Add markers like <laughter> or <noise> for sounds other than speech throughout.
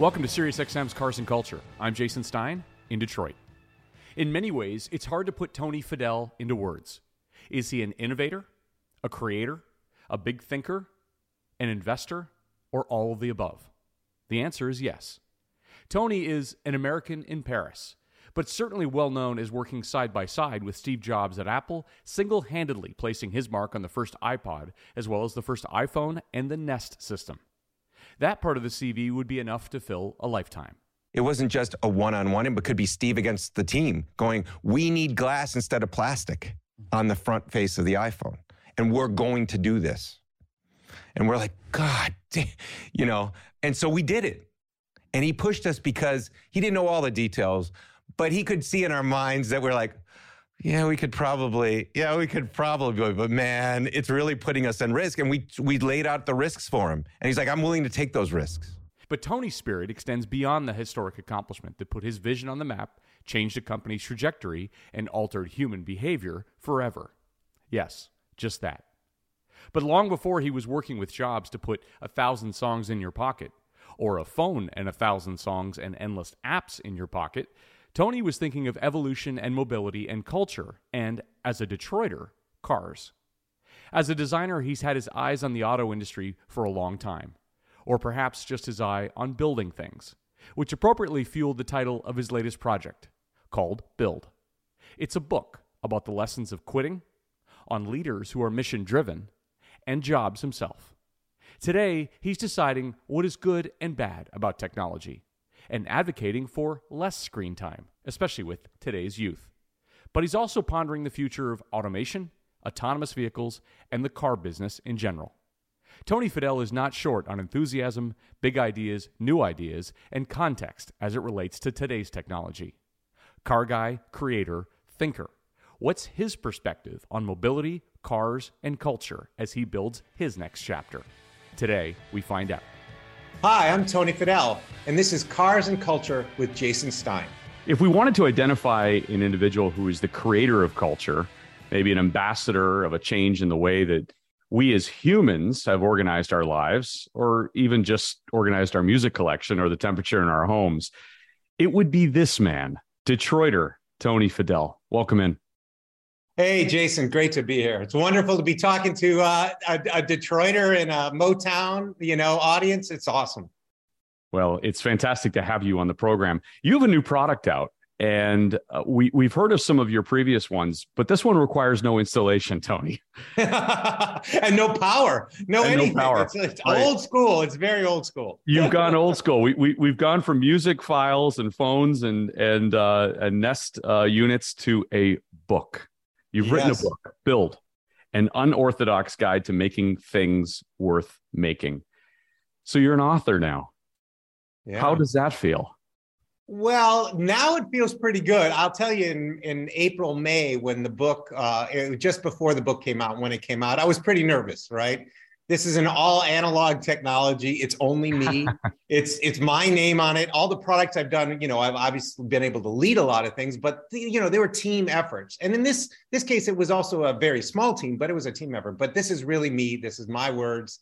Welcome to SiriusXM's Cars and Culture. I'm Jason Stein in Detroit. In many ways, it's hard to put Tony Fadell into words. Is he an innovator, a creator, a big thinker, an investor, or all of the above? The answer is yes. Tony is an American in Paris, but certainly well known as working side by side with Steve Jobs at Apple, single handedly placing his mark on the first iPod, as well as the first iPhone and the Nest system. That part of the CV would be enough to fill a lifetime. It wasn't just a one on one, it could be Steve against the team going, We need glass instead of plastic on the front face of the iPhone. And we're going to do this. And we're like, God, <laughs> damn, you know. And so we did it. And he pushed us because he didn't know all the details, but he could see in our minds that we're like, yeah, we could probably, yeah, we could probably, but man, it's really putting us in risk. And we we laid out the risks for him, and he's like, I'm willing to take those risks. But Tony's spirit extends beyond the historic accomplishment that put his vision on the map, changed a company's trajectory, and altered human behavior forever. Yes, just that. But long before he was working with Jobs to put a thousand songs in your pocket, or a phone and a thousand songs and endless apps in your pocket, Tony was thinking of evolution and mobility and culture, and as a Detroiter, cars. As a designer, he's had his eyes on the auto industry for a long time, or perhaps just his eye on building things, which appropriately fueled the title of his latest project, called Build. It's a book about the lessons of quitting, on leaders who are mission driven, and Jobs himself. Today, he's deciding what is good and bad about technology and advocating for less screen time, especially with today's youth. But he's also pondering the future of automation, autonomous vehicles, and the car business in general. Tony Fadell is not short on enthusiasm, big ideas, new ideas, and context as it relates to today's technology. Car guy, creator, thinker. What's his perspective on mobility, cars, and culture as he builds his next chapter? Today, we find out. Hi, I'm Tony Fadell, and this is Cars and Culture with Jason Stein. If we wanted to identify an individual who is the creator of culture, maybe an ambassador of a change in the way that we as humans have organized our lives, or even just organized our music collection or the temperature in our homes, it would be this man, Detroiter Tony Fadell. Welcome in. Hey, Jason, great to be here. It's wonderful to be talking to uh, a, a Detroiter in a Motown, you know, audience. It's awesome. Well, it's fantastic to have you on the program. You have a new product out, and uh, we we've heard of some of your previous ones, but this one requires no installation, Tony, <laughs> <laughs> and no power, no and anything. No power. It's, it's right. old school. It's very old school. You've <laughs> gone old school. We, we we've gone from music files and phones and and uh, and Nest uh, units to a book. You've yes. written a book, Build, an unorthodox guide to making things worth making. So you're an author now. Yeah. How does that feel? Well, now it feels pretty good. I'll tell you, in, in April, May, when the book, uh, just before the book came out, when it came out, I was pretty nervous, right? This is an all analog technology. It's only me. <laughs> it's it's my name on it. All the products I've done, you know, I've obviously been able to lead a lot of things, but you know, they were team efforts. And in this this case, it was also a very small team, but it was a team effort. But this is really me. This is my words.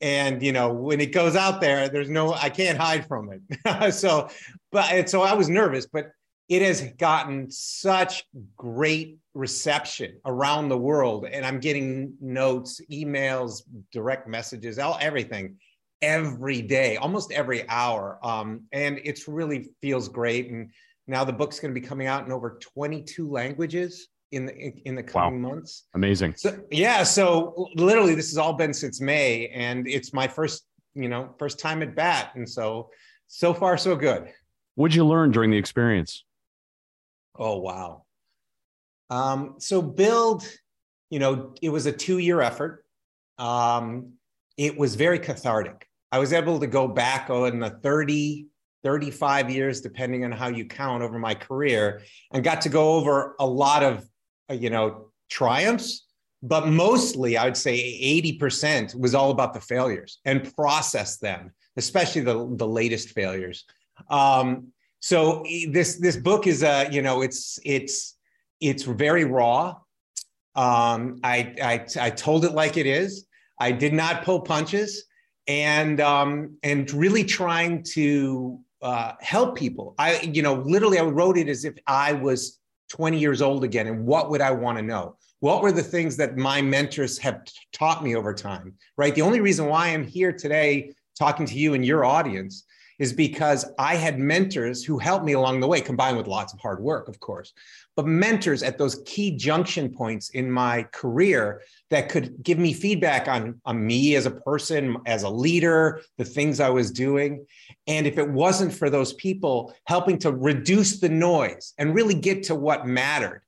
And you know, when it goes out there, there's no I can't hide from it. <laughs> so, but so I was nervous, but it has gotten such great reception around the world and i'm getting notes emails direct messages all everything every day almost every hour. Um, and it's really feels great. And now the book's going to be coming out in over 22 languages in the in the coming wow. months. Amazing. So yeah so literally this has all been since may and it's my first you know first time at bat. And so so far so good. What'd you learn during the experience? Oh wow um, so build, you know, it was a two-year effort. Um, it was very cathartic. I was able to go back on the 30 35 years, depending on how you count over my career, and got to go over a lot of, uh, you know, triumphs. But mostly, I would say 80% was all about the failures and process them, especially the, the latest failures. Um, so this this book is a you know it's it's it's very raw. Um, I, I I told it like it is. I did not pull punches, and um, and really trying to uh, help people. I you know literally I wrote it as if I was 20 years old again, and what would I want to know? What were the things that my mentors have taught me over time? Right. The only reason why I'm here today talking to you and your audience is because I had mentors who helped me along the way, combined with lots of hard work, of course, but mentors at those key junction points in my career that could give me feedback on, on me as a person, as a leader, the things I was doing. And if it wasn't for those people helping to reduce the noise and really get to what mattered,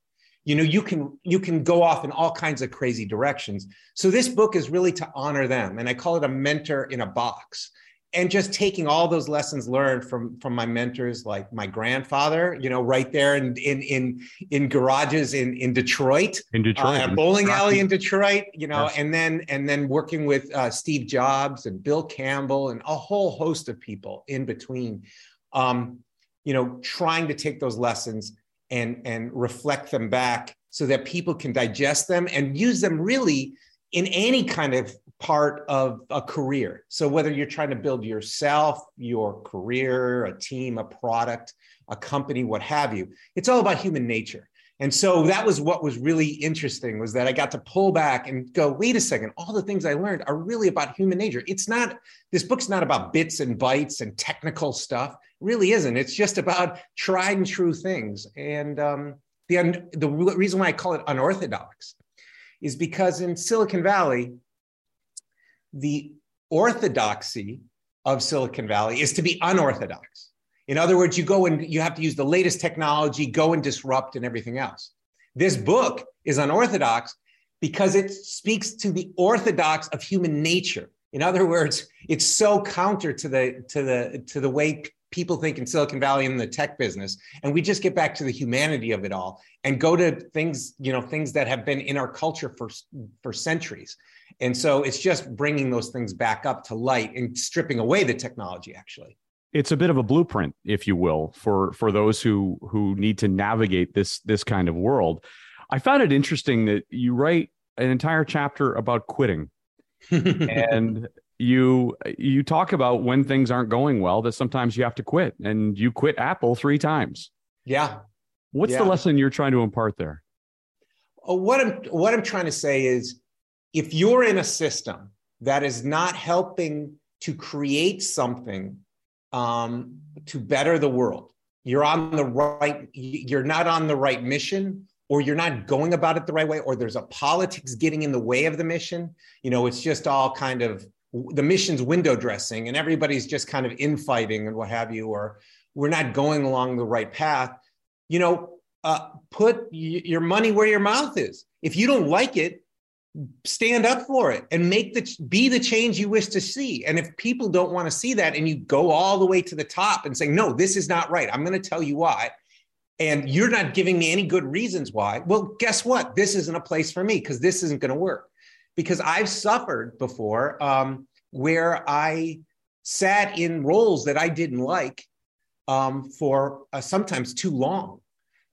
you know you can you can go off in all kinds of crazy directions so this book is really to honor them and i call it a mentor in a box and just taking all those lessons learned from from my mentors like my grandfather you know right there in in in, in garages in in detroit in detroit uh, bowling alley in detroit you know yes. and then and then working with uh, steve jobs and bill campbell and a whole host of people in between um, you know trying to take those lessons and and reflect them back so that people can digest them and use them really in any kind of part of a career. So whether you're trying to build yourself, your career, a team, a product, a company, what have you, it's all about human nature. And so that was what was really interesting was that I got to pull back and go, wait a second, all the things I learned are really about human nature. It's not, this book's not about bits and bytes and technical stuff. It really isn't. It's just about tried and true things. And um, the, the reason why I call it unorthodox is because in Silicon Valley, the orthodoxy of Silicon Valley is to be unorthodox. In other words, you go and you have to use the latest technology, go and disrupt and everything else. This book is unorthodox because it speaks to the orthodox of human nature. In other words, it's so counter to the to the to the way people think in Silicon Valley in the tech business. And we just get back to the humanity of it all and go to things, you know, things that have been in our culture for for centuries. And so it's just bringing those things back up to light and stripping away the technology actually. It's a bit of a blueprint, if you will, for for those who who need to navigate this this kind of world. I found it interesting that you write an entire chapter about quitting. <laughs> and you you talk about when things aren't going well that sometimes you have to quit and you quit Apple 3 times. Yeah. What's yeah. the lesson you're trying to impart there? Uh, what I'm what I'm trying to say is if you're in a system that is not helping to create something um, to better the world, you're on the right, you're not on the right mission, or you're not going about it the right way, or there's a politics getting in the way of the mission. You know, it's just all kind of the mission's window dressing, and everybody's just kind of infighting and what have you, or we're not going along the right path. You know, uh, put y- your money where your mouth is. If you don't like it, stand up for it and make the be the change you wish to see. And if people don't want to see that and you go all the way to the top and say no this is not right. I'm going to tell you why. And you're not giving me any good reasons why. Well guess what? This isn't a place for me because this isn't going to work. Because i've suffered before um, where i sat in roles that i didn't like um, for uh, sometimes too long.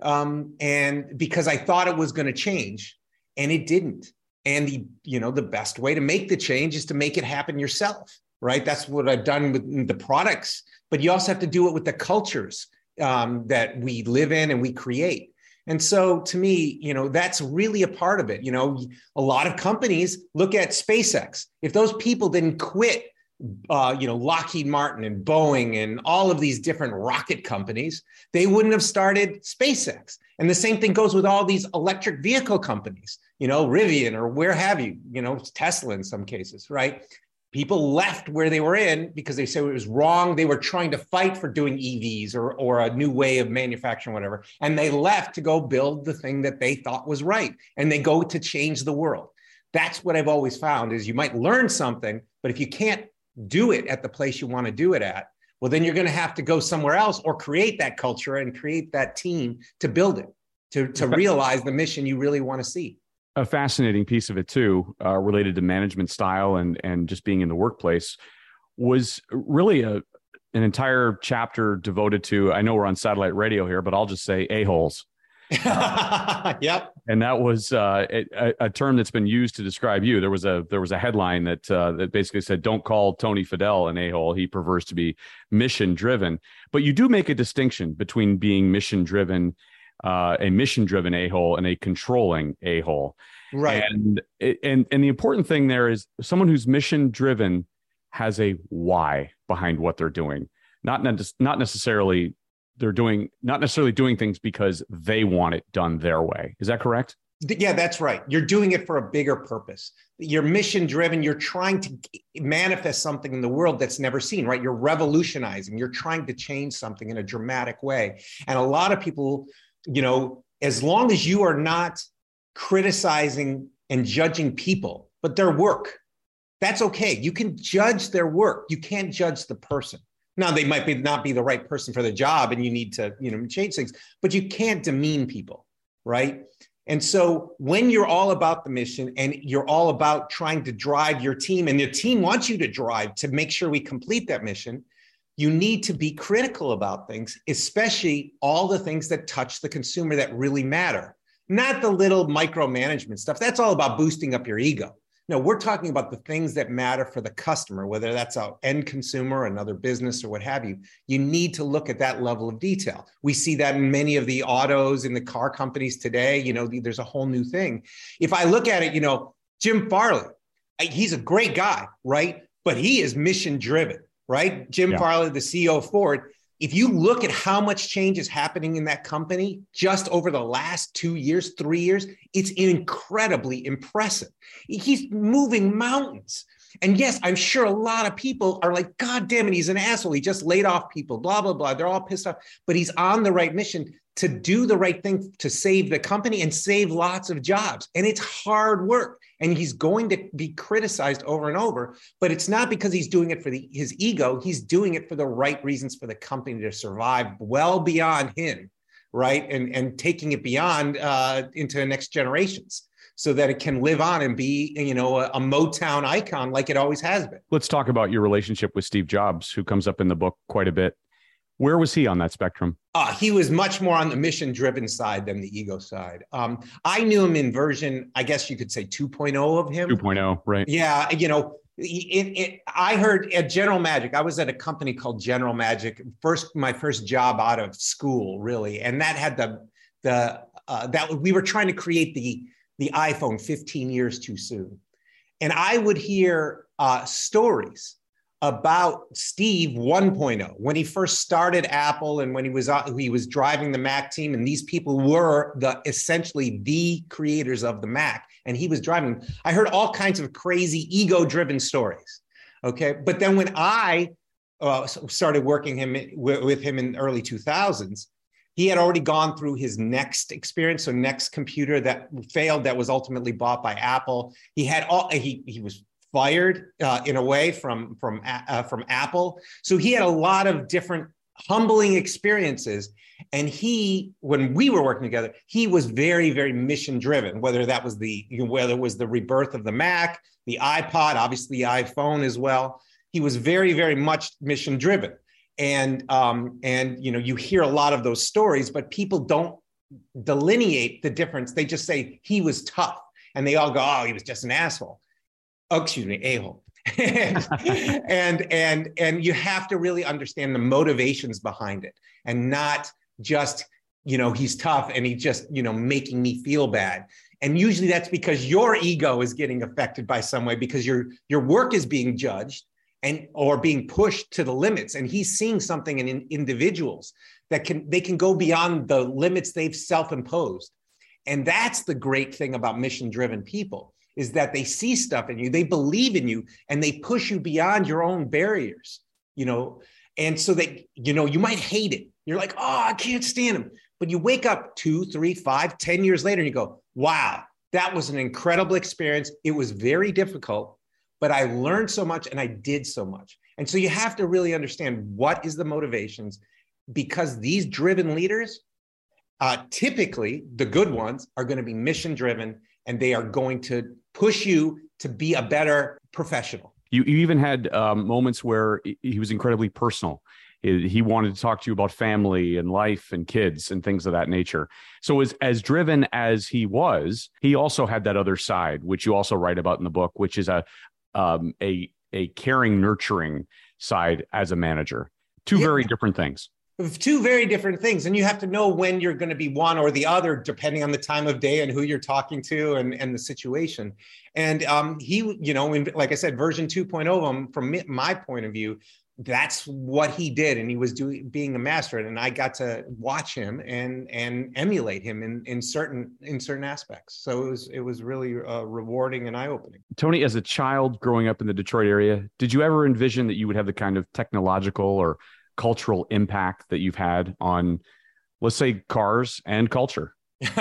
Um, and because i thought it was going to change and it didn't and the you know the best way to make the change is to make it happen yourself right? That's what i've done with the products but you also have to do it with the cultures um, that we live in and we create. And so to me you know that's really a part of it. You know a lot of companies look at spacex. If those people didn't quit uh, you know lockheed martin and boeing and all of these different rocket companies they wouldn't have started spacex and the same thing goes with all these electric vehicle companies you know, Rivian or where have you, you know, Tesla in some cases, right? People left where they were in because they said it was wrong. They were trying to fight for doing EVs or, or a new way of manufacturing, whatever. And they left to go build the thing that they thought was right. And they go to change the world. That's what I've always found is you might learn something, but if you can't do it at the place you want to do it at, well then you're going to have to go somewhere else or create that culture and create that team to build it to, to realize the mission you really want to see. A fascinating piece of it too uh, related to management style and and just being in the workplace was really a an entire chapter devoted to i know we're on satellite radio here but i'll just say a-holes. <laughs> <laughs> Yep. And that was uh, a, a, term that's been used to describe you. There was a there was a headline that uh, that basically said, "Don't call Tony Fadell an a hole. He prefers to be mission driven." But you do make a distinction between being mission driven, uh, a mission driven a hole, and a controlling a hole. Right. And and and the important thing there is someone who's mission driven has a why behind what they're doing, not not necessarily they're doing not necessarily doing things because they want it done their way. Is that correct? Yeah, that's right. You're doing it for a bigger purpose. You're mission driven. You're trying to manifest something in the world that's never seen, right? You're revolutionizing. You're trying to change something in a dramatic way. And a lot of people, you know, as long as you are not criticizing and judging people, but their work, that's okay. You can judge their work. You can't judge the person. Now they might be not be the right person for the job, and you need to you know change things, but you can't demean people, right? And so when you're all about the mission and you're all about trying to drive your team, and your team wants you to drive to make sure we complete that mission, you need to be critical about things, especially all the things that touch the consumer that really matter, not the little micromanagement stuff. That's all about boosting up your ego. No, we're talking about the things that matter for the customer, whether that's an end consumer, another business, or what have you. You need to look at that level of detail. We see that in many of the autos in the car companies today. You know, there's a whole new thing. If I look at it, you know, Jim Farley, he's a great guy, right? But he is mission driven, right? Jim yeah. Farley, the CEO of Ford, if you look at how much change is happening in that company just over the last two years, three years, it's incredibly impressive. He's moving mountains. And yes, I'm sure a lot of people are like, God damn it, he's an asshole. He just laid off people, blah, blah, blah. They're all pissed off, but he's on the right mission to do the right thing to save the company and save lots of jobs. And it's hard work. And he's going to be criticized over and over, but it's not because he's doing it for the, his ego. He's doing it for the right reasons for the company to survive well beyond him, right? And, and taking it beyond uh, into the next generations so that it can live on and be, you know, a, a, Motown icon like it always has been. Let's talk about your relationship with Steve Jobs, who comes up in the book quite a bit. Where was he on that spectrum? Uh, he was much more on the mission driven side than the ego side. Um, I knew him in version, I guess you could say 2.0 of him. 2.0, right. Yeah. You know, it, it, I heard at General Magic, I was at a company called General Magic, first, my first job out of school, really. And that had the, the, uh, that we were trying to create the, the iPhone 15 years too soon. And I would hear uh, stories about Steve 1.0 when he first started Apple and when he was uh, he was driving the Mac team and these people were the essentially the creators of the Mac and he was driving. I heard all kinds of crazy ego driven stories okay? But then when I uh, started working him with him in early 2000s he had already gone through his next experience so NeXT computer that failed that was ultimately bought by Apple. He had all he he was fired uh, in a way from from uh, from Apple. So he had a lot of different humbling experiences. And he, when we were working together, he was very, very mission driven. Whether that was the whether it was the rebirth of the Mac, the iPod, obviously the iPhone as well. He was very, very much mission driven. And um, and you know you hear a lot of those stories, but people don't delineate the difference. They just say he was tough, and they all go, "Oh, he was just an asshole." Oh, excuse me, a-hole. and, <laughs> and and and you have to really understand the motivations behind it and not just you know he's tough and he's just you know making me feel bad. And usually that's because your ego is getting affected by some way because your your work is being judged and or being pushed to the limits. And he's seeing something in, in individuals that can they can go beyond the limits they've self-imposed. And that's the great thing about mission driven people is that they see stuff in you, they believe in you, and they push you beyond your own barriers, you know. And so that, you know, you might hate it. You're like, oh, I can't stand him. But you wake up two, three, five, ten years later and you go, wow, that was an incredible experience. It was very difficult, but I learned so much and I did so much. And so you have to really understand what is the motivations because these driven leaders, uh, typically the good ones, are going to be mission driven and they are going to push you to be a better professional. You, you even had um, moments where he was incredibly personal. He wanted to talk to you about family and life and kids and things of that nature. So, as as driven as he was, he also had that other side, which you also write about in the book, which is a um, a a caring, nurturing side as a manager. Two yeah. very different things two very different things and you have to know when you're going to be one or the other depending on the time of day and who you're talking to and, and the situation. And um, he you know in, like i said version 2.0 of him from my point of view that's what he did and he was doing being a master and i got to watch him and and emulate him in in certain in certain aspects. So it was it was really uh, rewarding and eye-opening. Tony as a child growing up in the detroit area did you ever envision that you would have the kind of technological or cultural impact that you've had on, let's say, cars and culture? <laughs>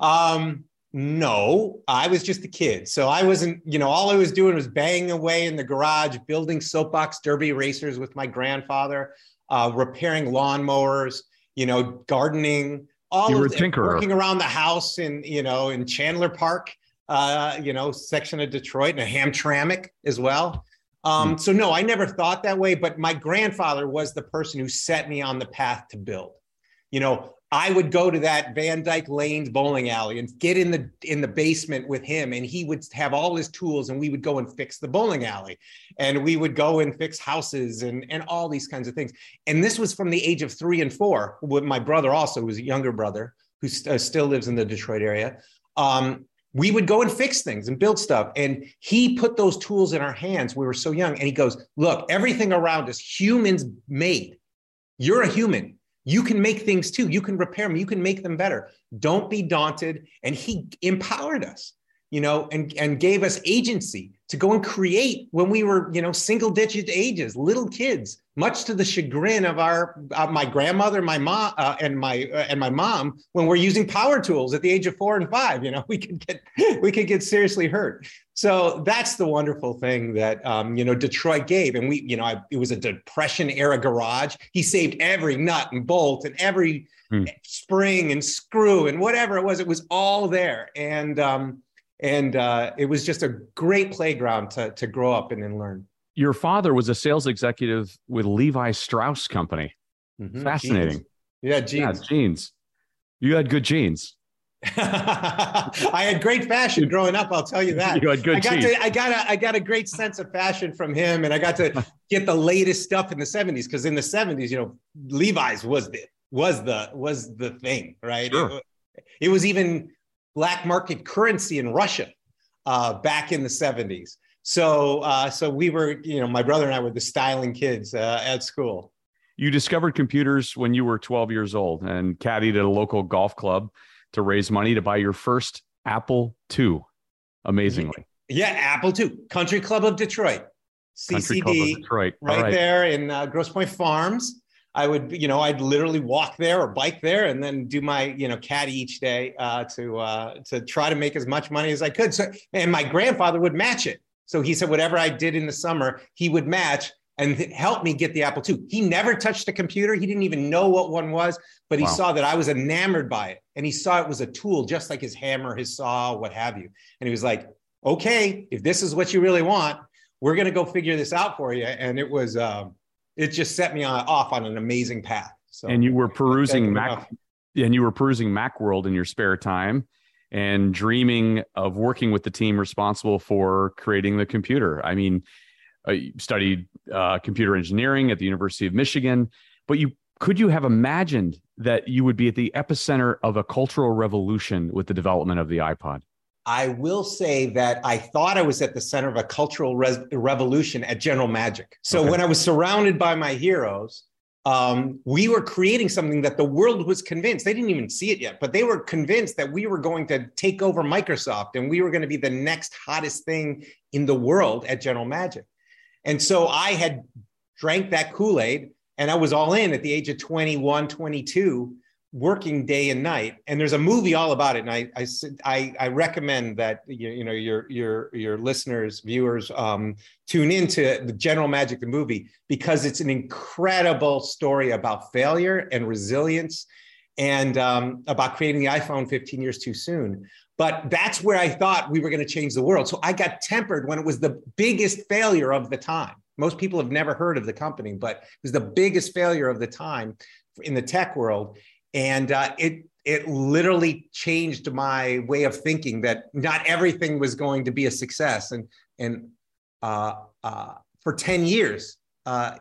um, no, I was just a kid. So I wasn't, you know, all I was doing was banging away in the garage, building soapbox derby racers with my grandfather, uh, repairing lawnmowers, you know, gardening, all you of working around the house in, you know, in Chandler Park, uh, you know, section of Detroit and a Hamtramck as well. Um, mm. So no, I never thought that way. But my grandfather was the person who set me on the path to build. You know, I would go to that Van Dyke Lanes bowling alley and get in the in the basement with him, and he would have all his tools, and we would go and fix the bowling alley, and we would go and fix houses and and all these kinds of things. And this was from the age of three and four. With my brother also was a younger brother who st- uh, still lives in the Detroit area. Um, we would go and fix things and build stuff. And he put those tools in our hands. We were so young. And he goes, Look, everything around us, humans made. You're a human. You can make things too. You can repair them. You can make them better. Don't be daunted. And he empowered us, you know, and, and gave us agency to go and create when we were, you know, single digit ages, little kids much to the chagrin of our uh, my grandmother, my mom, uh, and my uh, and my mom, when we're using power tools at the age of four and five, you know, <laughs> we could get we could get seriously hurt. So that's the wonderful thing that um, you know Detroit gave, and we, you know, I, it was a depression era garage. He saved every nut and bolt and every hmm. spring and screw and whatever it was. It was all there, and um, and uh, it was just a great playground to to grow up in and learn your father was a sales executive with Levi Strauss Company. Mm-hmm. Fascinating. Jeans. Yeah, jeans. Yeah, jeans. You had good jeans. <laughs> <laughs> I had great fashion growing up. I'll tell you that. You had good I got, to, I got a, I got a great sense of fashion from him, and I got to <laughs> get the latest stuff in the '70s because in the '70s, you know, Levi's was the was the was the thing, right? Sure. It, it was even black market currency in Russia uh, back in the '70s. So, uh, so we were, you know, my brother and I were the styling kids uh, at school. You discovered computers when you were 12 years old and caddied at a local golf club to raise money to buy your first Apple II. Amazingly. Yeah, Apple II, Country Club of Detroit, CCD, of Detroit. Right, right, there in uh, Grosse Pointe Farms. I would, you know, I'd literally walk there or bike there and then do my, you know, caddy each day uh, to uh, to try to make as much money as I could. So, and my grandfather would match it. So he said, whatever I did in the summer, he would match and help me get the Apple II. He never touched a computer. He didn't even know what one was, but he wow. saw that I was enamored by it. And he saw it was a tool, just like his hammer, his saw, what have you. And he was like, okay, if this is what you really want, we're going to go figure this out for you. And it was, um, it just set me on, off on an amazing path. So, and you were perusing Mac, and you were perusing Macworld in your spare time and dreaming of working with the team responsible for creating the computer. I mean, I studied uh, computer engineering at the University of Michigan, but you could you have imagined that you would be at the epicenter of a cultural revolution with the development of the iPod? I will say that I thought I was at the center of a cultural res- revolution at General Magic. So okay. when I was surrounded by my heroes, um, we were creating something that the world was convinced they didn't even see it yet but they were convinced that we were going to take over microsoft and we were going to be the next hottest thing in the world at general magic and so i had drank that kool-aid and i was all in at the age of 21 22 working day and night and there's a movie all about it and i i i, I recommend that you, you know your your your listeners viewers um, tune into the general magic the movie because it's an incredible story about failure and resilience and um, about creating the iphone 15 years too soon. But that's where i thought we were going to change the world. So i got tempered when it was the biggest failure of the time. Most people have never heard of the company but it was the biggest failure of the time in the tech world and uh, it it literally changed my way of thinking that not everything was going to be a success. And and uh, uh, for 10 years uh,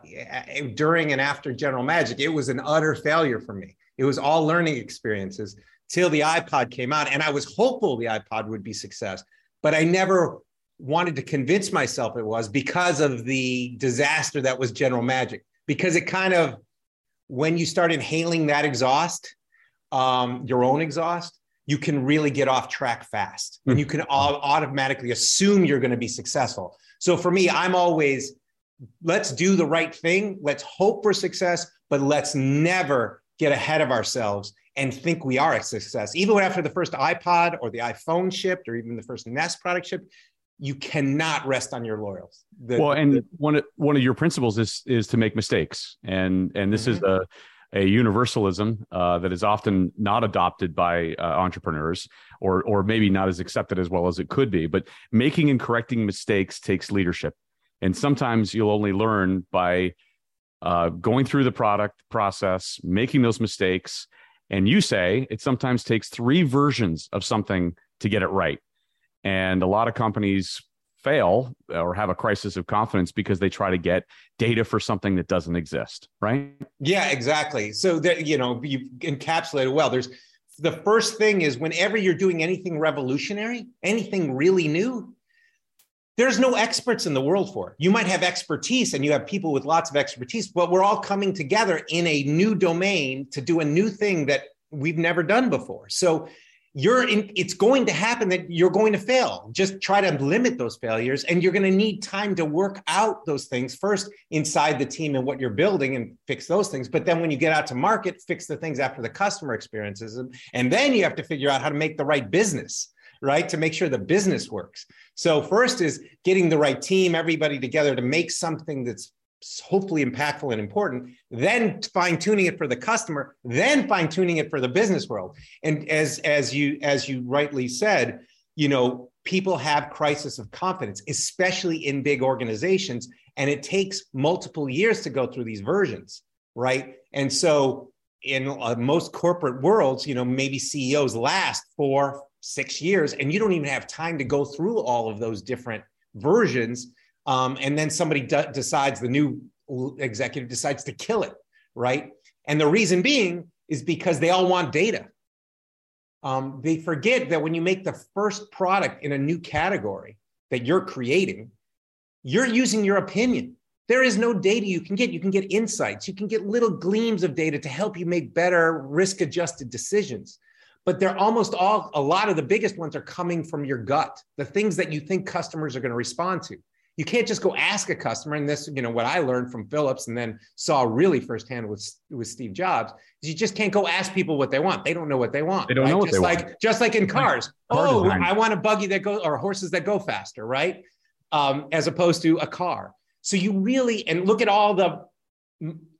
during and after general magic it was an utter failure for me. It was all learning experiences till the ipod came out. And i was hopeful the ipod would be success but i never wanted to convince myself it was because of the disaster that was general magic because it kind of when you start inhaling that exhaust, um, your own exhaust, you can really get off track fast and hmm. you can automatically assume you're going to be successful. So for me, I'm always let's do the right thing, let's hope for success, but let's never get ahead of ourselves and think we are a success. Even after the first iPod or the iPhone shipped or even the first Nest product shipped, you cannot rest on your laurels. The, well, and the, one of, one of your principles is is to make mistakes, and and this mm-hmm. is a a universalism uh, that is often not adopted by uh, entrepreneurs, or or maybe not as accepted as well as it could be. But making and correcting mistakes takes leadership, and sometimes you'll only learn by uh, going through the product process, making those mistakes. And you say it sometimes takes three versions of something to get it right. And a lot of companies fail or have a crisis of confidence because they try to get data for something that doesn't exist, right? Yeah, exactly. So that you know, you encapsulated well. There's the first thing is whenever you're doing anything revolutionary, anything really new, there's no experts in the world for it. You might have expertise and you have people with lots of expertise, but we're all coming together in a new domain to do a new thing that we've never done before. So you're in, it's going to happen that you're going to fail. Just try to limit those failures. And you're going to need time to work out those things first inside the team and what you're building and fix those things. But then when you get out to market, fix the things after the customer experiences. And then you have to figure out how to make the right business right to make sure the business works so first is getting the right team everybody together to make something that's hopefully impactful and important, then fine tuning it for the customer, then fine tuning it for the business world. And as as you as you rightly said, you know, people have crisis of confidence, especially in big organizations, and it takes multiple years to go through these versions, right? And so in uh, most corporate worlds, you know, maybe CEOs last for six years, and you don't even have time to go through all of those different versions um, and then somebody decides the new executive decides to kill it, right? And the reason being is because they all want data. Um, they forget that when you make the first product in a new category that you're creating, you're using your opinion. There is no data you can get. You can get insights. You can get little gleams of data to help you make better risk adjusted decisions. But they're almost all, a lot of the biggest ones are coming from your gut, the things that you think customers are going to respond to you can't just go ask a customer and this you know what i learned from Philips and then saw really firsthand with with steve jobs is you just can't go ask people what they want they don't know what they want they don't right? know what just they like want. just like in cars oh design. i want a buggy that goes or horses that go faster right um, as opposed to a car so you really and look at all the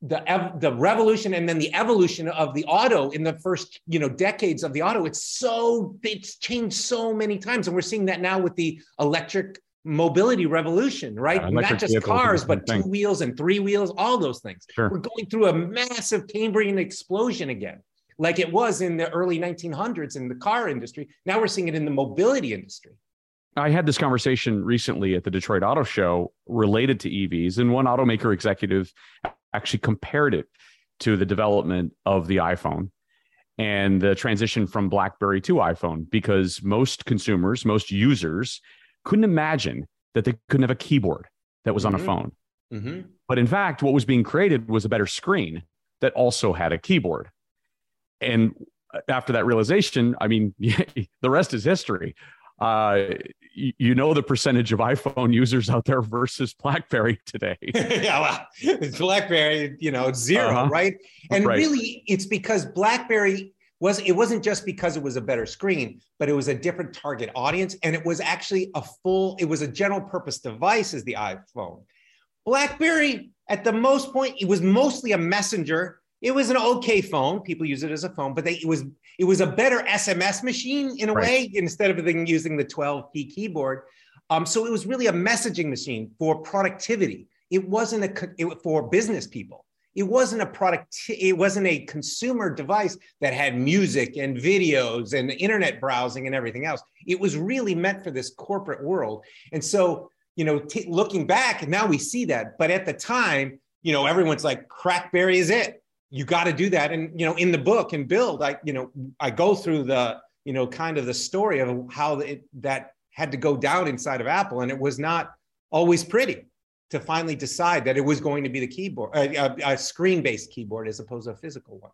the the revolution and then the evolution of the auto in the first you know decades of the auto it's so it's changed so many times and we're seeing that now with the electric mobility revolution, right? Yeah, Not just cars, but two wheels and three wheels, all those things. Sure. We're going through a massive Cambrian explosion again, like it was in the early 1900s in the car industry. Now we're seeing it in the mobility industry. I had this conversation recently at the Detroit Auto Show related to EVs, and one automaker executive actually compared it to the development of the iPhone and the transition from BlackBerry to iPhone because most consumers, most users couldn't imagine that they couldn't have a keyboard that was mm-hmm. on a mm-hmm. phone. Mm-hmm. But in fact, what was being created was a better screen that also had a keyboard. And after that realization, I mean, <laughs> the rest is history. uh, you know the percentage of iPhone users out there versus BlackBerry today. <laughs> yeah, well, BlackBerry, you know, 0 uh-huh. right? And right. really, it's because BlackBerry was it wasn't just because it was a better screen, but it was a different target audience, and it was actually a full. It was a general purpose device as the iPhone. BlackBerry, at the most point, it was mostly a messenger. It was an okay phone. People use it as a phone, but they, it was it was a better SMS machine in a right. way instead of using the 12 key keyboard. Um, so it was really a messaging machine for productivity. It wasn't a it, for business people. It wasn't a product. It wasn't a consumer device that had music and videos and internet browsing and everything else. It was really meant for this corporate world. And so, you know, t- looking back, now we see that. But at the time, you know, everyone's like, "Crackberry is it." you got to do that and you know in the book and build i you know i go through the you know kind of the story of how it, that had to go down inside of apple and it was not always pretty to finally decide that it was going to be the keyboard a, a screen based keyboard as opposed to a physical one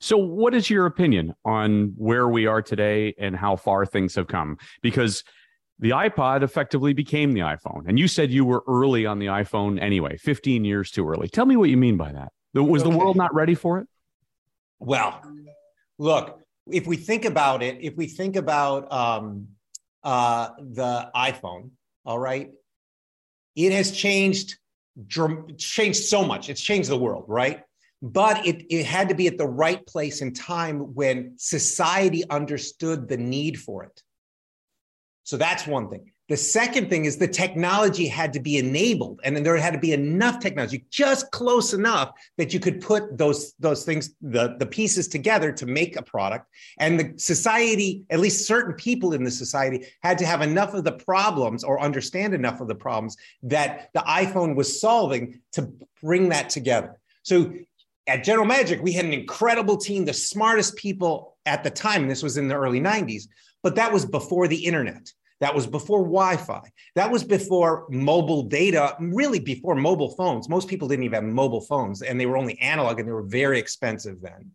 so what is your opinion on where we are today and how far things have come because the iPod effectively became the iPhone. And you said you were early on the iPhone anyway, 15 years too early. Tell me what you mean by that. Was okay. the world not ready for it? Well, look, if we think about it, if we think about um, uh, the iPhone, all right, it has changed, changed so much. It's changed the world, right? But it, it had to be at the right place and time when society understood the need for it. So that's one thing. The second thing is the technology had to be enabled, and then there had to be enough technology, just close enough that you could put those those things, the, the pieces together to make a product. And the society, at least certain people in the society, had to have enough of the problems or understand enough of the problems that the iPhone was solving to bring that together. So at General Magic, we had an incredible team, the smartest people at the time. This was in the early 90s, but that was before the internet. That was before Wi Fi. That was before mobile data, really before mobile phones. Most people didn't even have mobile phones and they were only analog and they were very expensive then.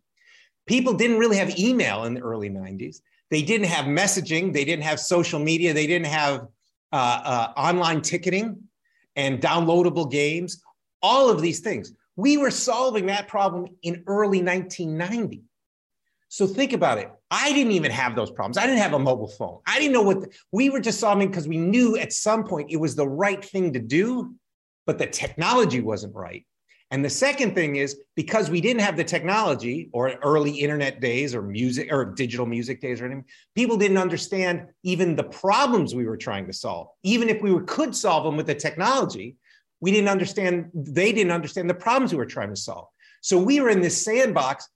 People didn't really have email in the early 90s. They didn't have messaging. They didn't have social media. They didn't have uh, uh, online ticketing and downloadable games, all of these things. We were solving that problem in early 1990. So think about it. I didn't even have those problems. I didn't have a mobile phone. I didn't know what the, we were just solving because we knew at some point it was the right thing to do, but the technology wasn't right. And the second thing is because we didn't have the technology or early internet days or music or digital music days or anything, people didn't understand even the problems we were trying to solve. Even if we were, could solve them with the technology, we didn't understand, they didn't understand the problems we were trying to solve. So we were in this sandbox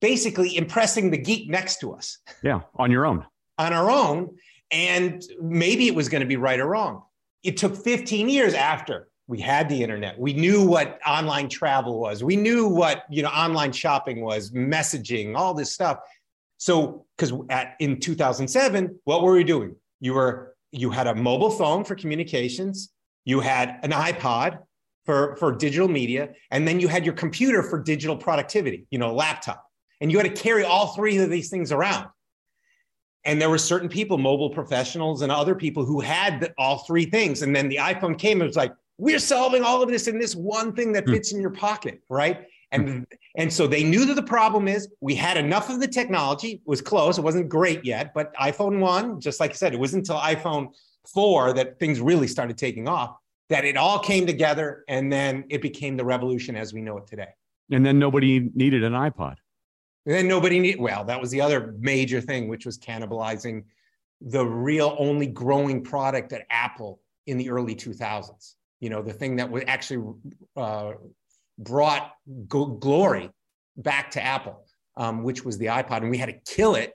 basically impressing the geek next to us. Yeah, on your own. on our own. And maybe it was going to be right or wrong. It took 15 years after we had the internet. We knew what online travel was. We knew what, you know, online shopping was, messaging, all this stuff. So, because at in 2007, what were we doing? You were you had a mobile phone for communications, you had an iPod for, for digital media, and then you had your computer for digital productivity, you know, laptop. And you had to carry all three of these things around. And there were certain people, mobile professionals and other people who had all three things. And then the iPhone came and it was like, we're solving all of this in this one thing that hmm. fits in your pocket, right? And, hmm. and so they knew that the problem is we had enough of the technology, it was close, it wasn't great yet, but iPhone 1, just like I said, it wasn't until iPhone 4 that things really started taking off, that it all came together and then it became the revolution as we know it today. And then nobody needed an iPod. And then nobody need, well, that was the other major thing, which was cannibalizing the real only growing product at Apple in the early 2000s. You know, the thing that was actually uh, brought glory back to Apple, um, which was the iPod, and we had to kill it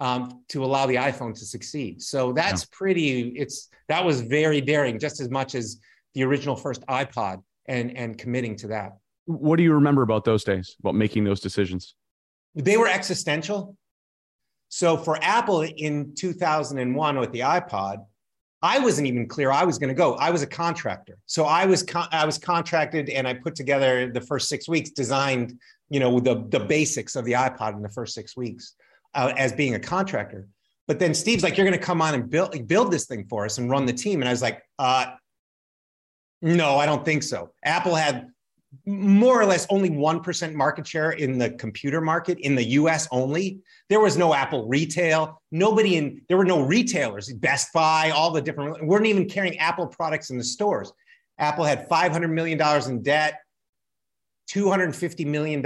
um, to allow the iPhone to succeed. So that's yeah. pretty. It's that was very daring, just as much as the original first iPod, and and committing to that. What do you remember about those days? About making those decisions? They were existential. So for Apple in 2001 with the iPod, I wasn't even clear I was going to go. I was a contractor, so I was con- I was contracted, and I put together the first six weeks, designed you know the the basics of the iPod in the first six weeks uh, as being a contractor. But then Steve's like, "You're going to come on and build build this thing for us and run the team." And I was like, uh, "No, I don't think so." Apple had more or less only 1% market share in the computer market in the US only. There was no Apple retail. Nobody in, there were no retailers, Best Buy, all the different, weren't even carrying Apple products in the stores. Apple had $500 million in debt, $250 million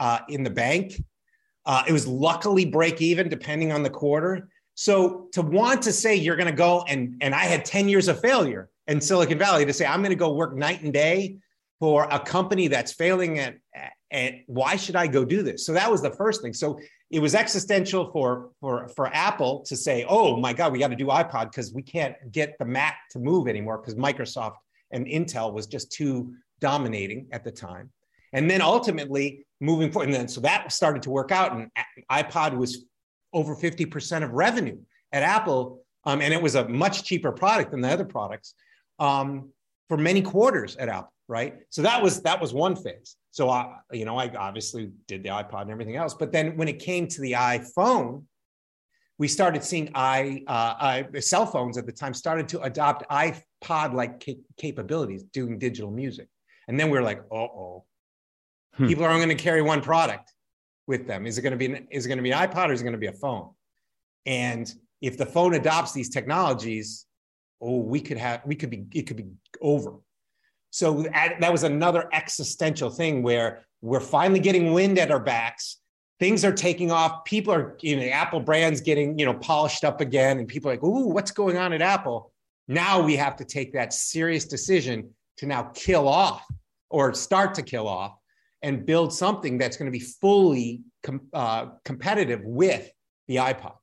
uh, in the bank. Uh, it was luckily break even depending on the quarter. So to want to say you're going to go and, and I had 10 years of failure in Silicon Valley to say I'm going to go work night and day for a company that's failing at, at why should I go do this? So that was the first thing. So it was existential for for for Apple to say, "Oh my God, we got to do iPod because we can't get the Mac to move anymore because Microsoft and Intel was just too dominating at the time." And then ultimately moving forward, and then so that started to work out, and iPod was over fifty percent of revenue at Apple, um, and it was a much cheaper product than the other products um, for many quarters at Apple right? So that was that was one phase. So I, you know, I obviously did the iPod and everything else, but then when it came to the iPhone, we started seeing i uh, I, cell phones at the time started to adopt iPod like ca- capabilities, doing digital music, and then we were like, oh, oh, hmm. people are only going to carry one product with them. Is it going to be an, is it going to be an iPod or is it going to be a phone? And if the phone adopts these technologies, oh, we could have we could be it could be over so that was another existential thing where we're finally getting wind at our backs. Things are taking off. People are, you know, Apple brands getting, you know, polished up again. And people are like, ooh, what's going on at Apple? Now we have to take that serious decision to now kill off or start to kill off and build something that's going to be fully com- uh, competitive with the iPod.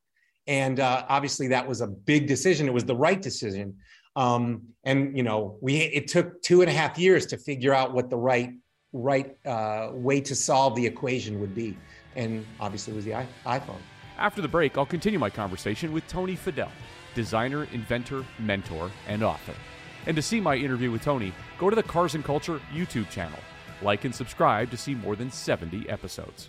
And uh, obviously, that was a big decision. It was the right decision. Um, and you know, we it took two and a half years to figure out what the right right uh, way to solve the equation would be, and obviously it was the iPhone. After the break, I'll continue my conversation with Tony Fadell, designer, inventor, mentor, and author. And to see my interview with Tony, go to the Cars and Culture YouTube channel. Like and subscribe to see more than 70 episodes.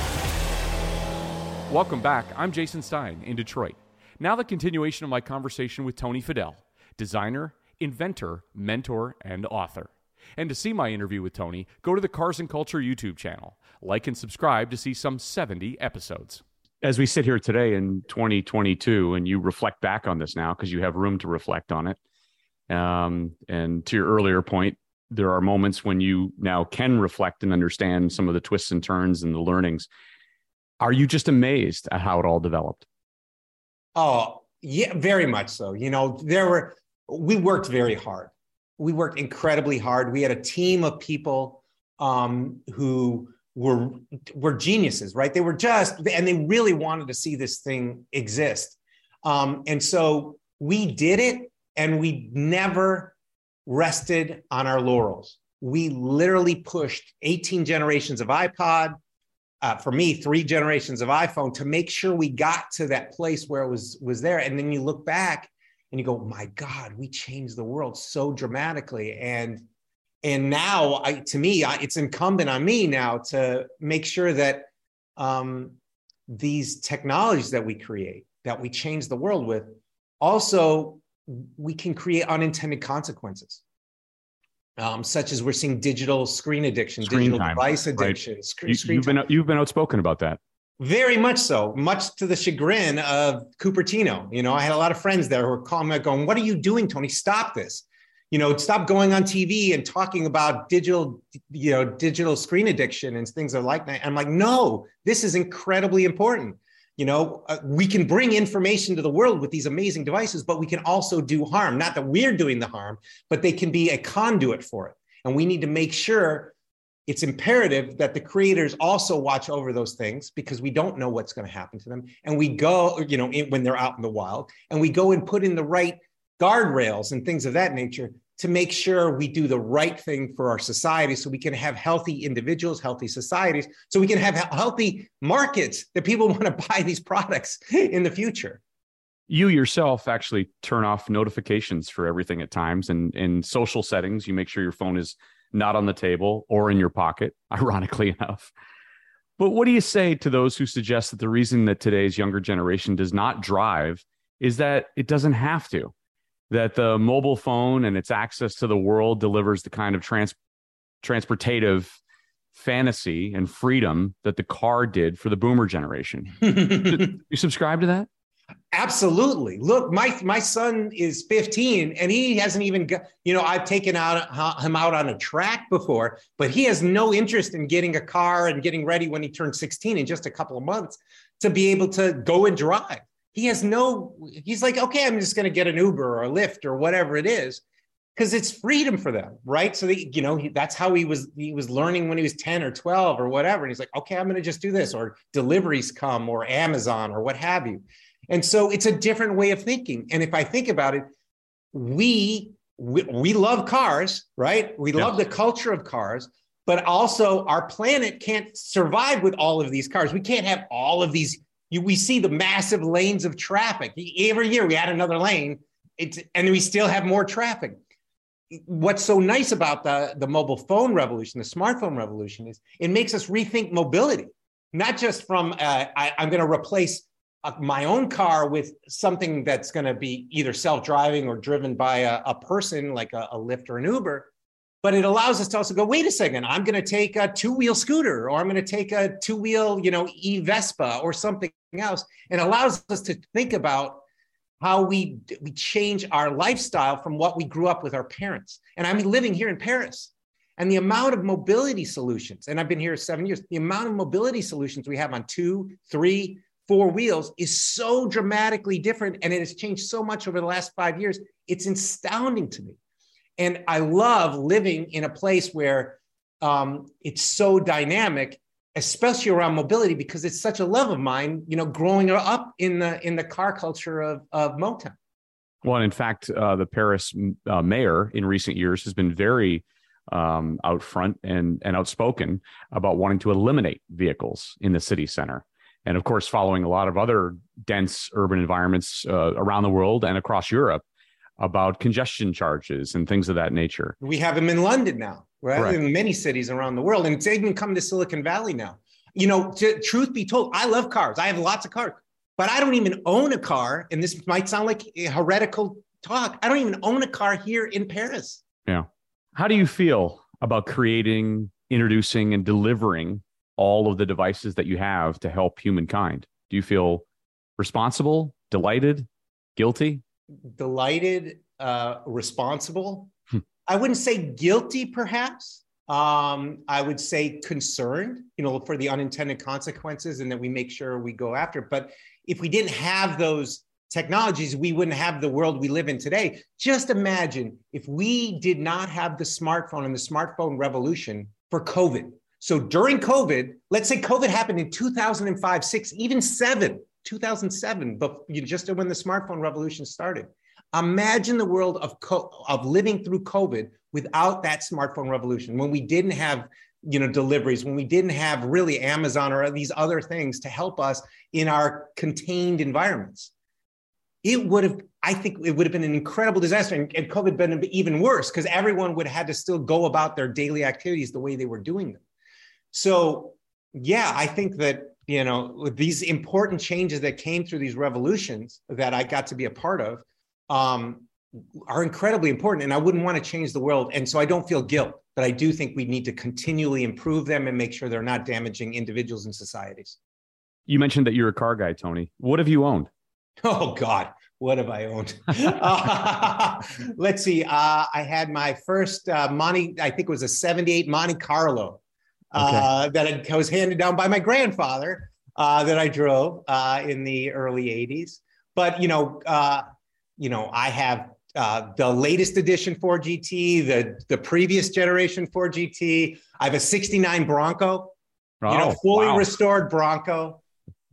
Welcome back. I'm Jason Stein in Detroit. Now, the continuation of my conversation with Tony Fadell, designer, inventor, mentor, and author. And to see my interview with Tony, go to the Cars and Culture YouTube channel. Like and subscribe to see some 70 episodes. As we sit here today in 2022, and you reflect back on this now because you have room to reflect on it. Um, and to your earlier point, there are moments when you now can reflect and understand some of the twists and turns and the learnings are you just amazed at how it all developed? Oh, yeah, very much so. You know, there were, we worked very hard. We worked incredibly hard. We had a team of people um, who were were geniuses, right? They were just, and they really wanted to see this thing exist. Um, and so we did it, and we never rested on our laurels. We literally pushed 18 generations of iPod, uh, for me, three generations of iPhone to make sure we got to that place where it was was there. And then you look back and you go, my God, we changed the world so dramatically. And and now, I, to me, I, it's incumbent on me now to make sure that um, these technologies that we create, that we change the world with, also we can create unintended consequences um, such as we're seeing digital screen addiction, screen digital time, device addiction. Right. Screen, you, have been you've been outspoken about that. Very much so, much to the chagrin of Cupertino. You know, I had a lot of friends there who were calling me, going, "What are you doing, Tony? Stop this! You know, stop going on TV and talking about digital, you know, digital screen addiction and things like that." I'm like, "No, this is incredibly important." You know uh, we can bring information to the world with these amazing devices but we can also do harm. Not that we're doing the harm but they can be a conduit for it. And we need to make sure it's imperative that the creators also watch over those things because we don't know what's going to happen to them. And we go you know in, when they're out in the wild and we go and put in the right guardrails and things of that nature to make sure we do the right thing for our society so we can have healthy individuals healthy societies so we can have healthy markets that people <laughs> want to buy these products in the future you yourself actually turn off notifications for everything at times and in social settings you make sure your phone is not on the table or in your pocket, <laughs> ironically enough. But what do you say to those who suggest that the reason that today's younger generation does not drive is that it doesn't have to? That the mobile phone and its access to the world delivers the kind of trans- transportative fantasy and freedom that the car did for the boomer generation. <laughs> you subscribe to that? Absolutely. Look, my my son is 15 and he hasn't even got, you know, I've taken out uh, him out on a track before, but he has no interest in getting a car and getting ready when he turns 16 in just a couple of months to be able to go and drive. He has no he's like, "Okay, I'm just going to get an Uber or a Lyft or whatever it is." Because it's freedom for them, right? So they, you know, he, that's how he was. He was learning when he was ten or twelve or whatever, and he's like, "Okay, I'm going to just do this," or deliveries come, or Amazon, or what have you. And so it's a different way of thinking. And if I think about it, we we, we love cars, right? We love the culture of cars, but also our planet can't survive with all of these cars. We can't have all of these. You, we see the massive lanes of traffic every year. We add another lane, it's, and we still have more traffic. What's so nice about the, the mobile phone revolution, the smartphone revolution, is it makes us rethink mobility, not just from uh, I, I'm going to replace a, my own car with something that's going to be either self-driving or driven by a, a person like a, a Lyft or an Uber. But it allows us to also go, wait a second, I'm going to take a two-wheel scooter or I'm going to take a two-wheel, you know, e-Vespa or something else. And allows us to think about how we we change our lifestyle from what we grew up with our parents. And I'm living here in Paris. And the amount of mobility solutions, and I've been here seven years, the amount of mobility solutions we have on two, three, four wheels is so dramatically different and it has changed so much over the last five years. It's astounding to me. And I love living in a place where um, it's so dynamic, especially around mobility, because it's such a love of mine, you know, growing up in the in the car culture of, of Motown. Well, in fact, uh, the Paris uh, mayor in recent years has been very um, out front and, and outspoken about wanting to eliminate vehicles in the city center and of course following a lot of other dense urban environments uh, around the world and across Europe about congestion charges and things of that nature. We have them in London now, right? right. In many cities around the world, and it's even come to Silicon Valley now. You know, to, truth be told, I love cars. I have lots of cars, but I don't even own a car. And this might sound like heretical talk. I don't even own a car here in Paris. Yeah. How do you feel about creating, introducing, and delivering all of the devices that you have to help humankind? Do you feel responsible, delighted, guilty? Delighted, uh, responsible. Hmm. I wouldn't say guilty, perhaps. Um, I would say concerned, you know, for the unintended consequences and that we make sure we go after. It. But if we didn't have those technologies, we wouldn't have the world we live in today. Just imagine if we did not have the smartphone and the smartphone revolution for COVID. So during COVID, let's say COVID happened in 2005, six, even seven, 2007, but you just when the smartphone revolution started. Imagine the world of, of living through COVID without that smartphone revolution, when we didn't have you know deliveries when we didn't have really amazon or these other things to help us in our contained environments it would have i think it would have been an incredible disaster and, and covid been even worse because everyone would have had to still go about their daily activities the way they were doing them so, yeah, I think that, you know, these important changes that came through these revolutions that I got to be a part of um, are incredibly important. And I wouldn't want to change the world. And so I don't feel guilt, but I do think we need to continually improve them and make sure they're not damaging individuals and societies. You mentioned that you're a car guy, Tony. What have you owned? <laughs> Oh, God what have I owned? uh, <laughs> let's see. Uh, I had my first uh, Monte, I think it was a 78 Monte Carlo uh, that was handed down by my grandfather uh, that I drove uh, in the early 80s. But, you know, uh, you know, I have uh, the latest edition Ford GT, the the previous generation Ford GT. I have a '69 Bronco, Oh, you know, fully wow. restored Bronco.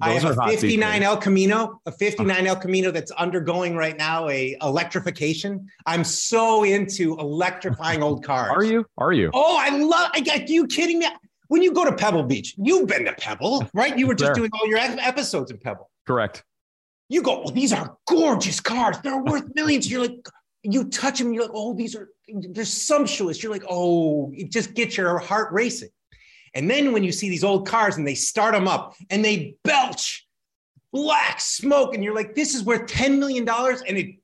I Those have are a hot these 59 days. El Camino, a 59 El Camino that's undergoing right now a electrification. I'm so into electrifying <laughs> old cars. Are you? Are you? Oh, I love. I got you kidding me. When you go to Pebble Beach, you've been to Pebble, right? You were just doing all your episodes in Pebble. Correct. You go, well, these are gorgeous cars. They're worth millions. You're like, you touch them, you're like, oh, these are they're sumptuous. You're like, oh, it just gets your heart racing. And then when you see these old cars and they start them up and they belch black smoke, and you're like, this is worth $10 million. And it,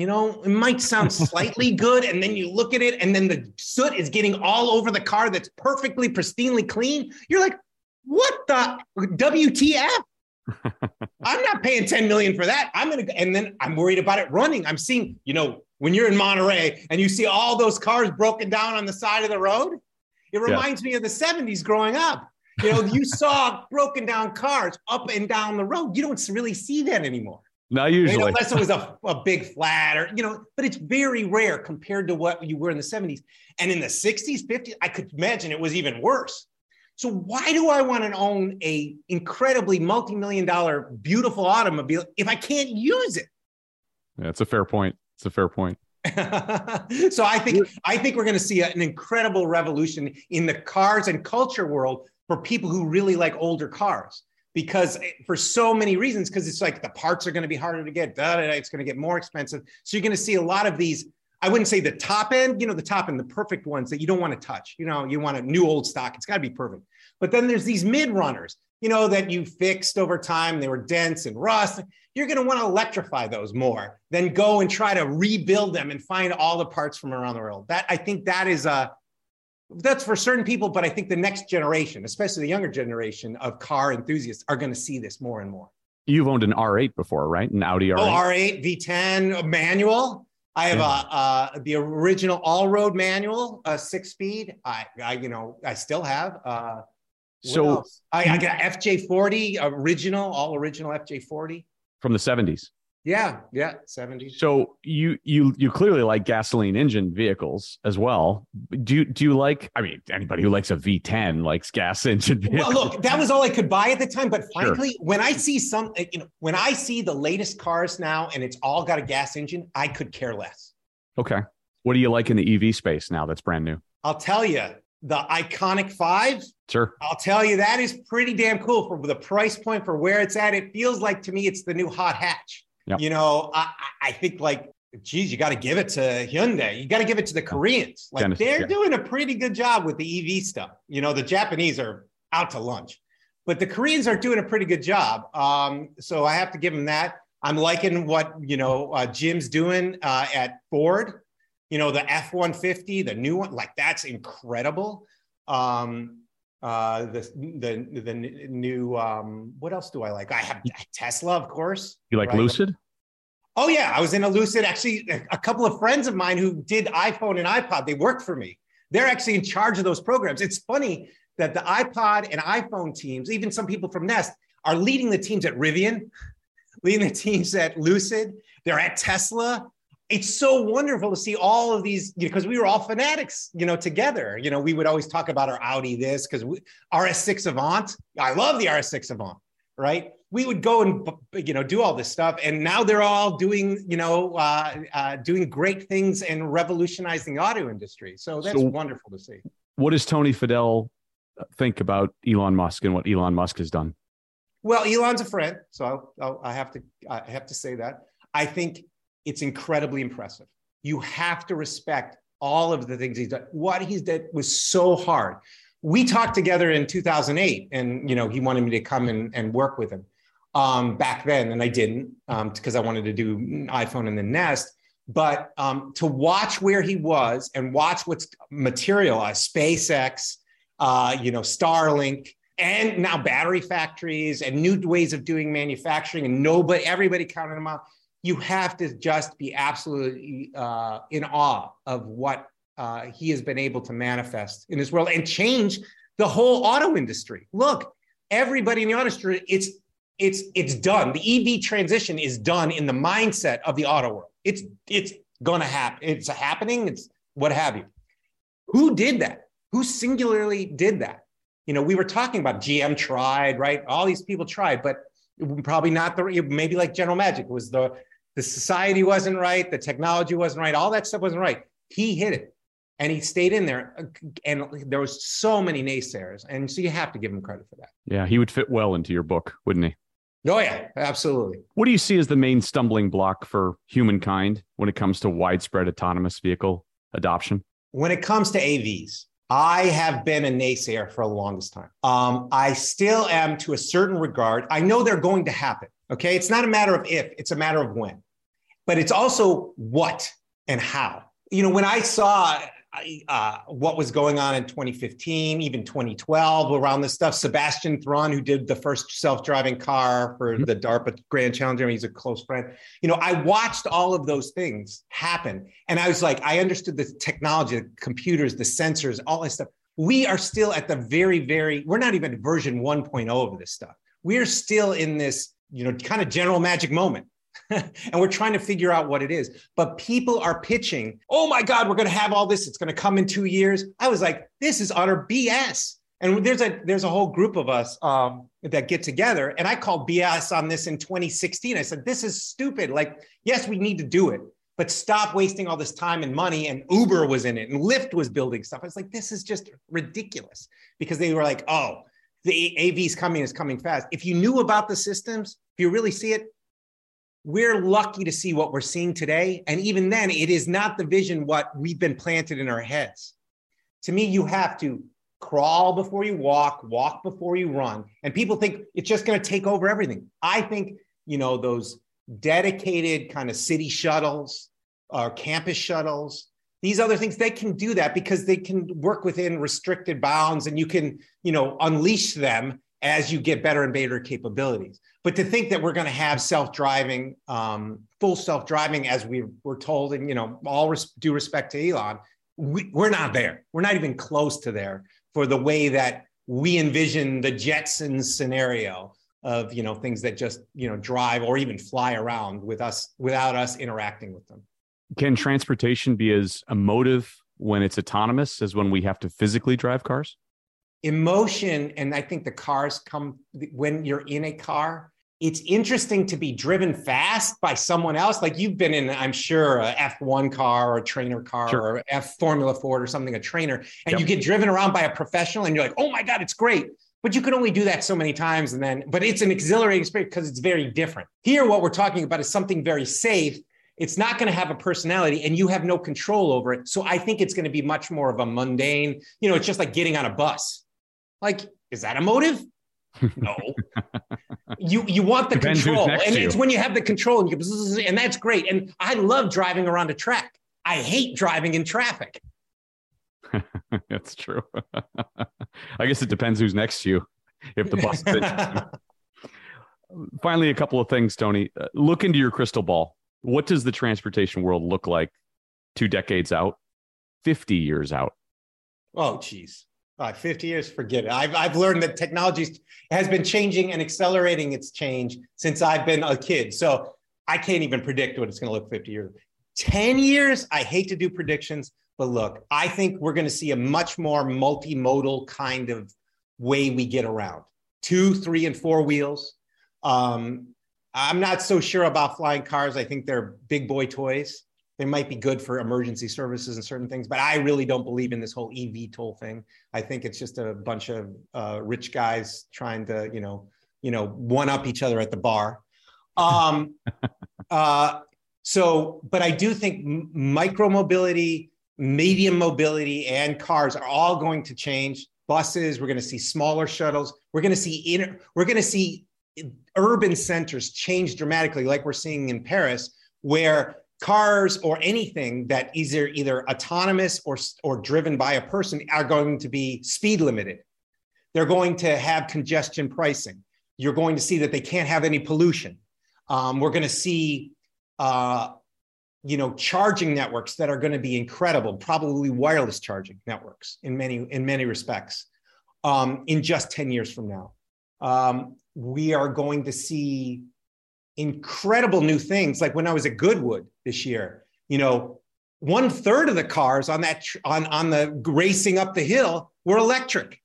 you know, it might sound slightly <laughs> good. And then you look at it, and then the soot is getting all over the car that's perfectly, pristinely clean. You're like, what the WTF? <laughs> I'm not paying 10 million for that. I'm gonna and then I'm worried about it running. I'm seeing, you know, when you're in Monterey and you see all those cars broken down on the side of the road, it reminds me of the 70s growing up. You know, you <laughs> saw broken down cars up and down the road. You don't really see that anymore. Not usually. unless it was a, a big flat or, you know, but it's very rare compared to what you were in the 70s. And in the 60s, 50s, I could imagine it was even worse. So why do I want to own a incredibly multi-million dollar beautiful automobile if I can't use it? Yeah, it's a fair point. It's a fair point. <laughs> so I think I think we're going to see an incredible revolution in the cars and culture world for people who really like older cars because eh, for so many reasons because it's like the parts are going to be harder to get da, da, da, it's going to get more expensive so you're going to see a lot of these I wouldn't say the top end you know the top end the perfect ones that you don't want to touch you know you want a new old stock it's got to be perfect but then there's these mid runners you know that you fixed over time they were dense and rust you're going to want to electrify those more than go and try to rebuild them and find all the parts from around the world. That I think that is a that's for certain people, but I think the next generation, especially the younger generation of car enthusiasts, are going to see this more and more. You've owned an R8 before, right? An Audi R8. Oh, R8, V10 manual. I have Yeah. a uh, the original allroad manual, uh, six speed. I, I you know I still have. Uh, So- I, I got FJ40 original, all original FJ40. from the 70s. Yeah, yeah, 70s. So you you you clearly like gasoline engine vehicles as well. Do you do you like? I mean, anybody who likes a V10 likes gas <laughs> engine vehicles. Well, look, that was all I could buy at the time. But Sure. frankly, when I see some, you know, when I see the latest cars now and it's all got a gas engine, I could care less. okay. What do you like in the EV space now? That's brand new. I'll tell you, the Ioniq five. Sure. I'll tell you that is pretty damn cool for the price point for where it's at. It feels like to me it's the new hot hatch. Yep. You know, I, I I think like, geez, you got to give it to Hyundai. You got to give it to the Koreans. Like Genesis, they're yeah. doing a pretty good job with the EV stuff. You know, the Japanese are out to lunch, but the Koreans are doing a pretty good job. Um, so I have to give them that. I'm liking what you know uh, Jim's doing uh, at Ford. You know, the F 150, the new one, like that's incredible. Um, uh, the the the new um, what else do I like? I have Tesla, of course. You like right? Lucid? Oh yeah, I was in a Lucid. Actually, a- a couple of friends of mine who did iPhone and iPod, they worked for me. They're actually in charge of those programs. It's funny that the iPod and iPhone teams, even some people from Nest, are leading the teams at Rivian, <laughs> leading the teams at Lucid. They're at Tesla. It's so wonderful to see all of these because we were all fanatics, you know, together. You know, we would always talk about our Audi this because RS6 Avant. I love the RS6 Avant, right? We would go and you know do all this stuff, and now they're all doing you know uh, uh, doing great things and revolutionizing the auto industry. So that's So- wonderful to see. What does Tony Fadell think about Elon Musk and what Elon Musk has done? Well, Elon's a friend, so I'll, I'll, I have to I have to say that. I think it's incredibly impressive. You have to respect all of the things he's done. What he's done was so hard. We talked together in 2008, and you know he wanted me to come and, and work with him um, back then, and I didn't because I wanted to do iPhone and the Nest. But um, to watch where he was and watch what's materialized, SpaceX, uh, you know, Starlink, and now battery factories and new ways of doing manufacturing, and nobody, everybody counted them out. You have to just be absolutely uh, in awe of what uh, he has been able to manifest in this world and change the whole auto industry. Look, everybody in the auto industry, it's it's it's done. The EV transition is done in the mindset of the auto world. It's it's going to happen. It's happening. It's what have you. Who did that? Who singularly did that? You know, we were talking about GM tried, right? All these people tried, but probably not the maybe like General Magic was the the society wasn't right, the technology wasn't right, all that stuff wasn't right. He hit it and he stayed in there. And there was so many naysayers. And so you have to give him credit for that. Yeah he would fit well into your book wouldn't he? Oh yeah absolutely. What do you see as the main stumbling block for humankind when it comes to widespread autonomous vehicle adoption? When it comes to avs i have been a naysayer for the longest time. Um, i still am to a certain regard. I know they're going to happen okay? It's not a matter of if it's a matter of when but it's also what and how you know when i saw uh, what was going on in 2015, even 2012 around this stuff. Sebastian Thrun, who did the first self-driving car for mm-hmm. the DARPA Grand Challenger, he's a close friend. You know, I watched all of those things happen, and I was like, I understood the technology, the computers, the sensors, all this stuff. We are still at the very, very. We're not even version 1.0 of this stuff. We're still in this, you know, kind of general magic moment <laughs> and we're trying to figure out what it is. But people are pitching, oh my God, we're going to have all this. It's going to come in two years. I was like, this is utter BS. And there's a there's a whole group of us um, that get together, and I called BS on this in 2016. I said, this is stupid. Like, yes, we need to do it, but stop wasting all this time and money. And Uber was in it, and Lyft was building stuff. I was like, this is just ridiculous because they were like, oh, the AV's coming is coming fast. If you knew about the systems, if you really see it, we're lucky to see what we're seeing today. And even then, it is not the vision what we've been planted in our heads. To me, you have to crawl before you walk, walk before you run. And people think it's just going to take over everything. I think, you know, those dedicated kind of city shuttles or campus shuttles, these other things, they can do that because they can work within restricted bounds and you can, you know, unleash them as you get better and better capabilities. But to think that we're going to have self-driving, um, full self-driving, as we were told, and you know, all res- due respect to Elon, we, we're not there. We're not even close to there for the way that we envision the Jetsons scenario of you know things that just you know drive or even fly around with us without us interacting with them. Can transportation be as emotive when it's autonomous as when we have to physically drive cars? Emotion and i think the cars come when you're in a car it's interesting to be driven fast by someone else. Like you've been in i'm sure a f1 car or a trainer car sure. or f formula ford or something a trainer and yep. you get driven around by a professional and you're like oh my god it's great. But you can only do that so many times and then but it's an exhilarating experience because it's very different. Here what we're talking about is something very safe. It's not going to have a personality and you have no control over it. So i think it's going to be much more of a mundane you know it's just like getting on a bus like, is that a motive? No. <laughs> you you want the Depends control, and it's when you have the control, and, you, and that's great. And I love driving around a track. I hate driving in traffic. <laughs> that's true. <laughs> I guess it depends who's next to you. If the bus. Finally, a couple of things, Tony. Uh, look into your crystal ball. What does the transportation world look like two decades out, 50 years out? Oh, geez. Uh, 50 years, forget it. I've, I've learned that technology has been changing and accelerating its change since I've been a kid. So I can't even predict what it's going to look 50 years. 10 years, I hate to do predictions, but look, I think we're going to see a much more multimodal kind of way we get around two, three, and four wheels. Um, I'm not so sure about flying cars. I think they're big boy toys they might be good for emergency services and certain things, but I really don't believe in this whole eVTOL thing. I think it's just a bunch of uh, rich guys trying to, you know, you know, one up each other at the bar. Um, <laughs> uh, so, but I do think micro mobility, medium mobility, and cars are all going to change. Buses, we're going to see smaller shuttles. We're going to see inner, we're going to see urban centers change dramatically, like we're seeing in Paris, where cars or anything that either either autonomous or or driven by a person are going to be speed limited. They're going to have congestion pricing. You're going to see that they can't have any pollution. Um, we're going to see uh, you know charging networks that are going to be incredible probably wireless charging networks in many in many respects um, in just 10 years from now. Um, we are going to see incredible new things. Like when I was at Goodwood this year, you know, one third of the cars on that on on the racing up the hill were electric.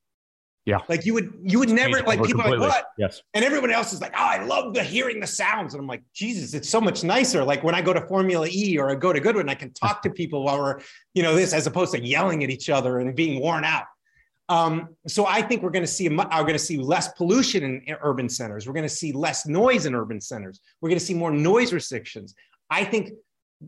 Yeah. Like you would you would never like people are like what? Yes. And everyone else is like, oh, I love the hearing the sounds. And I'm like, Jesus, it's so much nicer. Like when I go to Formula E or I go to Goodwood, I can talk to people while we're, you know, this as opposed to yelling at each other and being worn out. Um, so I think we're going to see are going to see less pollution in, in urban centers. We're going to see less noise in urban centers. We're going to see more noise restrictions. I think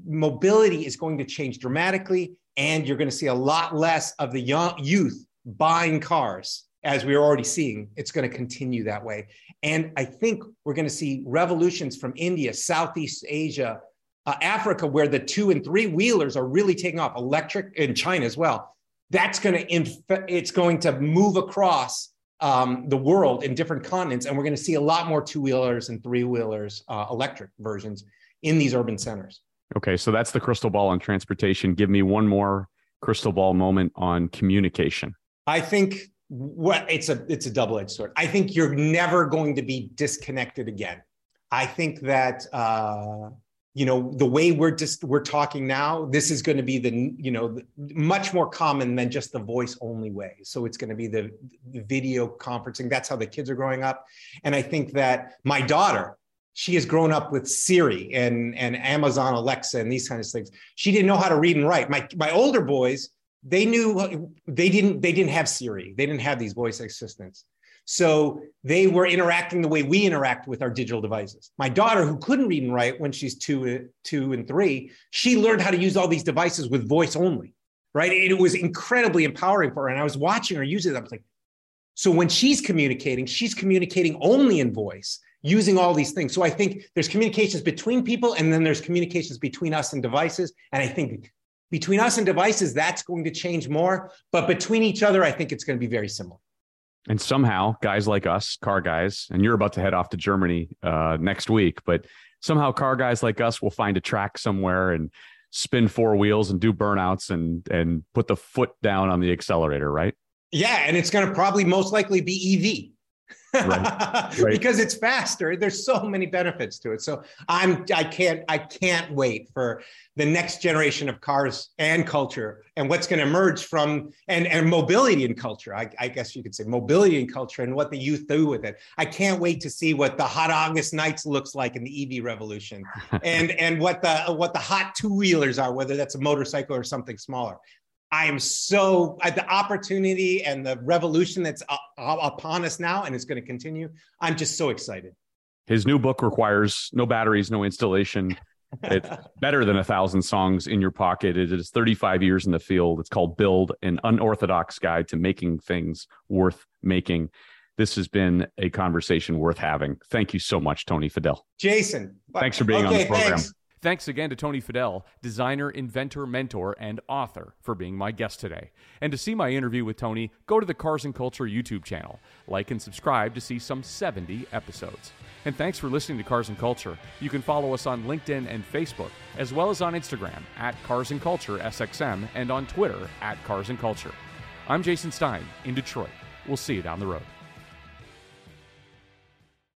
mobility is going to change dramatically, and you're going to see a lot less of the young youth buying cars as we're already seeing. It's going to continue that way, and I think we're going to see revolutions from India, Southeast Asia, uh, Africa, where the two and three wheelers are really taking off. Electric in China as well. That's going to inf- it's going to move across um, the world in different continents, and we're going to see a lot more two wheelers and three wheelers, uh, electric versions in these urban centers. Okay, so that's the crystal ball on transportation. Give me one more crystal ball moment on communication. I think what it's a it's a double edged sword. I think you're never going to be disconnected again. I think that uh, you know the way we're just we're talking now. This is going to be the you know much more common than just the voice only way. So it's going to be the, the video conferencing. That's how the kids are growing up, and I think that my daughter she has grown up with Siri and and Amazon Alexa and these kinds of things. She didn't know how to read and write. My my older boys, they knew they didn't they didn't have Siri. They didn't have these voice assistants. So they were interacting the way we interact with our digital devices. My daughter, who couldn't read and write when she's two, two and three, she learned how to use all these devices with voice only, right? And It was incredibly empowering for her. And I was watching her use it. I was like, so when she's communicating, she's communicating only in voice using all these things. So I think there's communications between people and then there's communications between us and devices. And I think between us and devices, that's going to change more. But between each other, I think it's going to be very similar. And somehow, guys like us, car guys, and you're about to head off to Germany uh, next week, but somehow, car guys like us will find a track somewhere and spin four wheels and do burnouts and and put the foot down on the accelerator, right? Yeah, and it's going to probably most likely be EV. Right. <laughs> Right. because it's faster. There's so many benefits to it. So i'm i can't i can't wait for the next generation of cars and culture and what's going to emerge from and and mobility and culture. I, I guess you could say mobility and culture and what the youth do with it. I can't wait to see what the hot august nights looks like in the ev revolution <laughs> and and what the what the hot two wheelers are whether that's a motorcycle or something smaller I am so at the opportunity and the revolution that's uh, upon us now, and it's going to continue. I'm just so excited. His new book requires no batteries, no installation. It's <laughs> better than a thousand songs in your pocket. It is 35 years in the field. It's called Build, an unorthodox guide to making things worth making. This has been a conversation worth having. Thank you so much, Tony Fadell. Jason, Thanks for being on the program. thanks. Thanks again to Tony Fadell, designer, inventor, mentor, and author, for being my guest today. And to see my interview with Tony, go to the Cars and Culture YouTube channel. Like and subscribe to see some 70 episodes. And thanks for listening to Cars and Culture. You can follow us on LinkedIn and Facebook, as well as on Instagram at Cars and Culture SXM and on Twitter at Cars and Culture. I'm Jason Stein in Detroit. We'll see you down the road.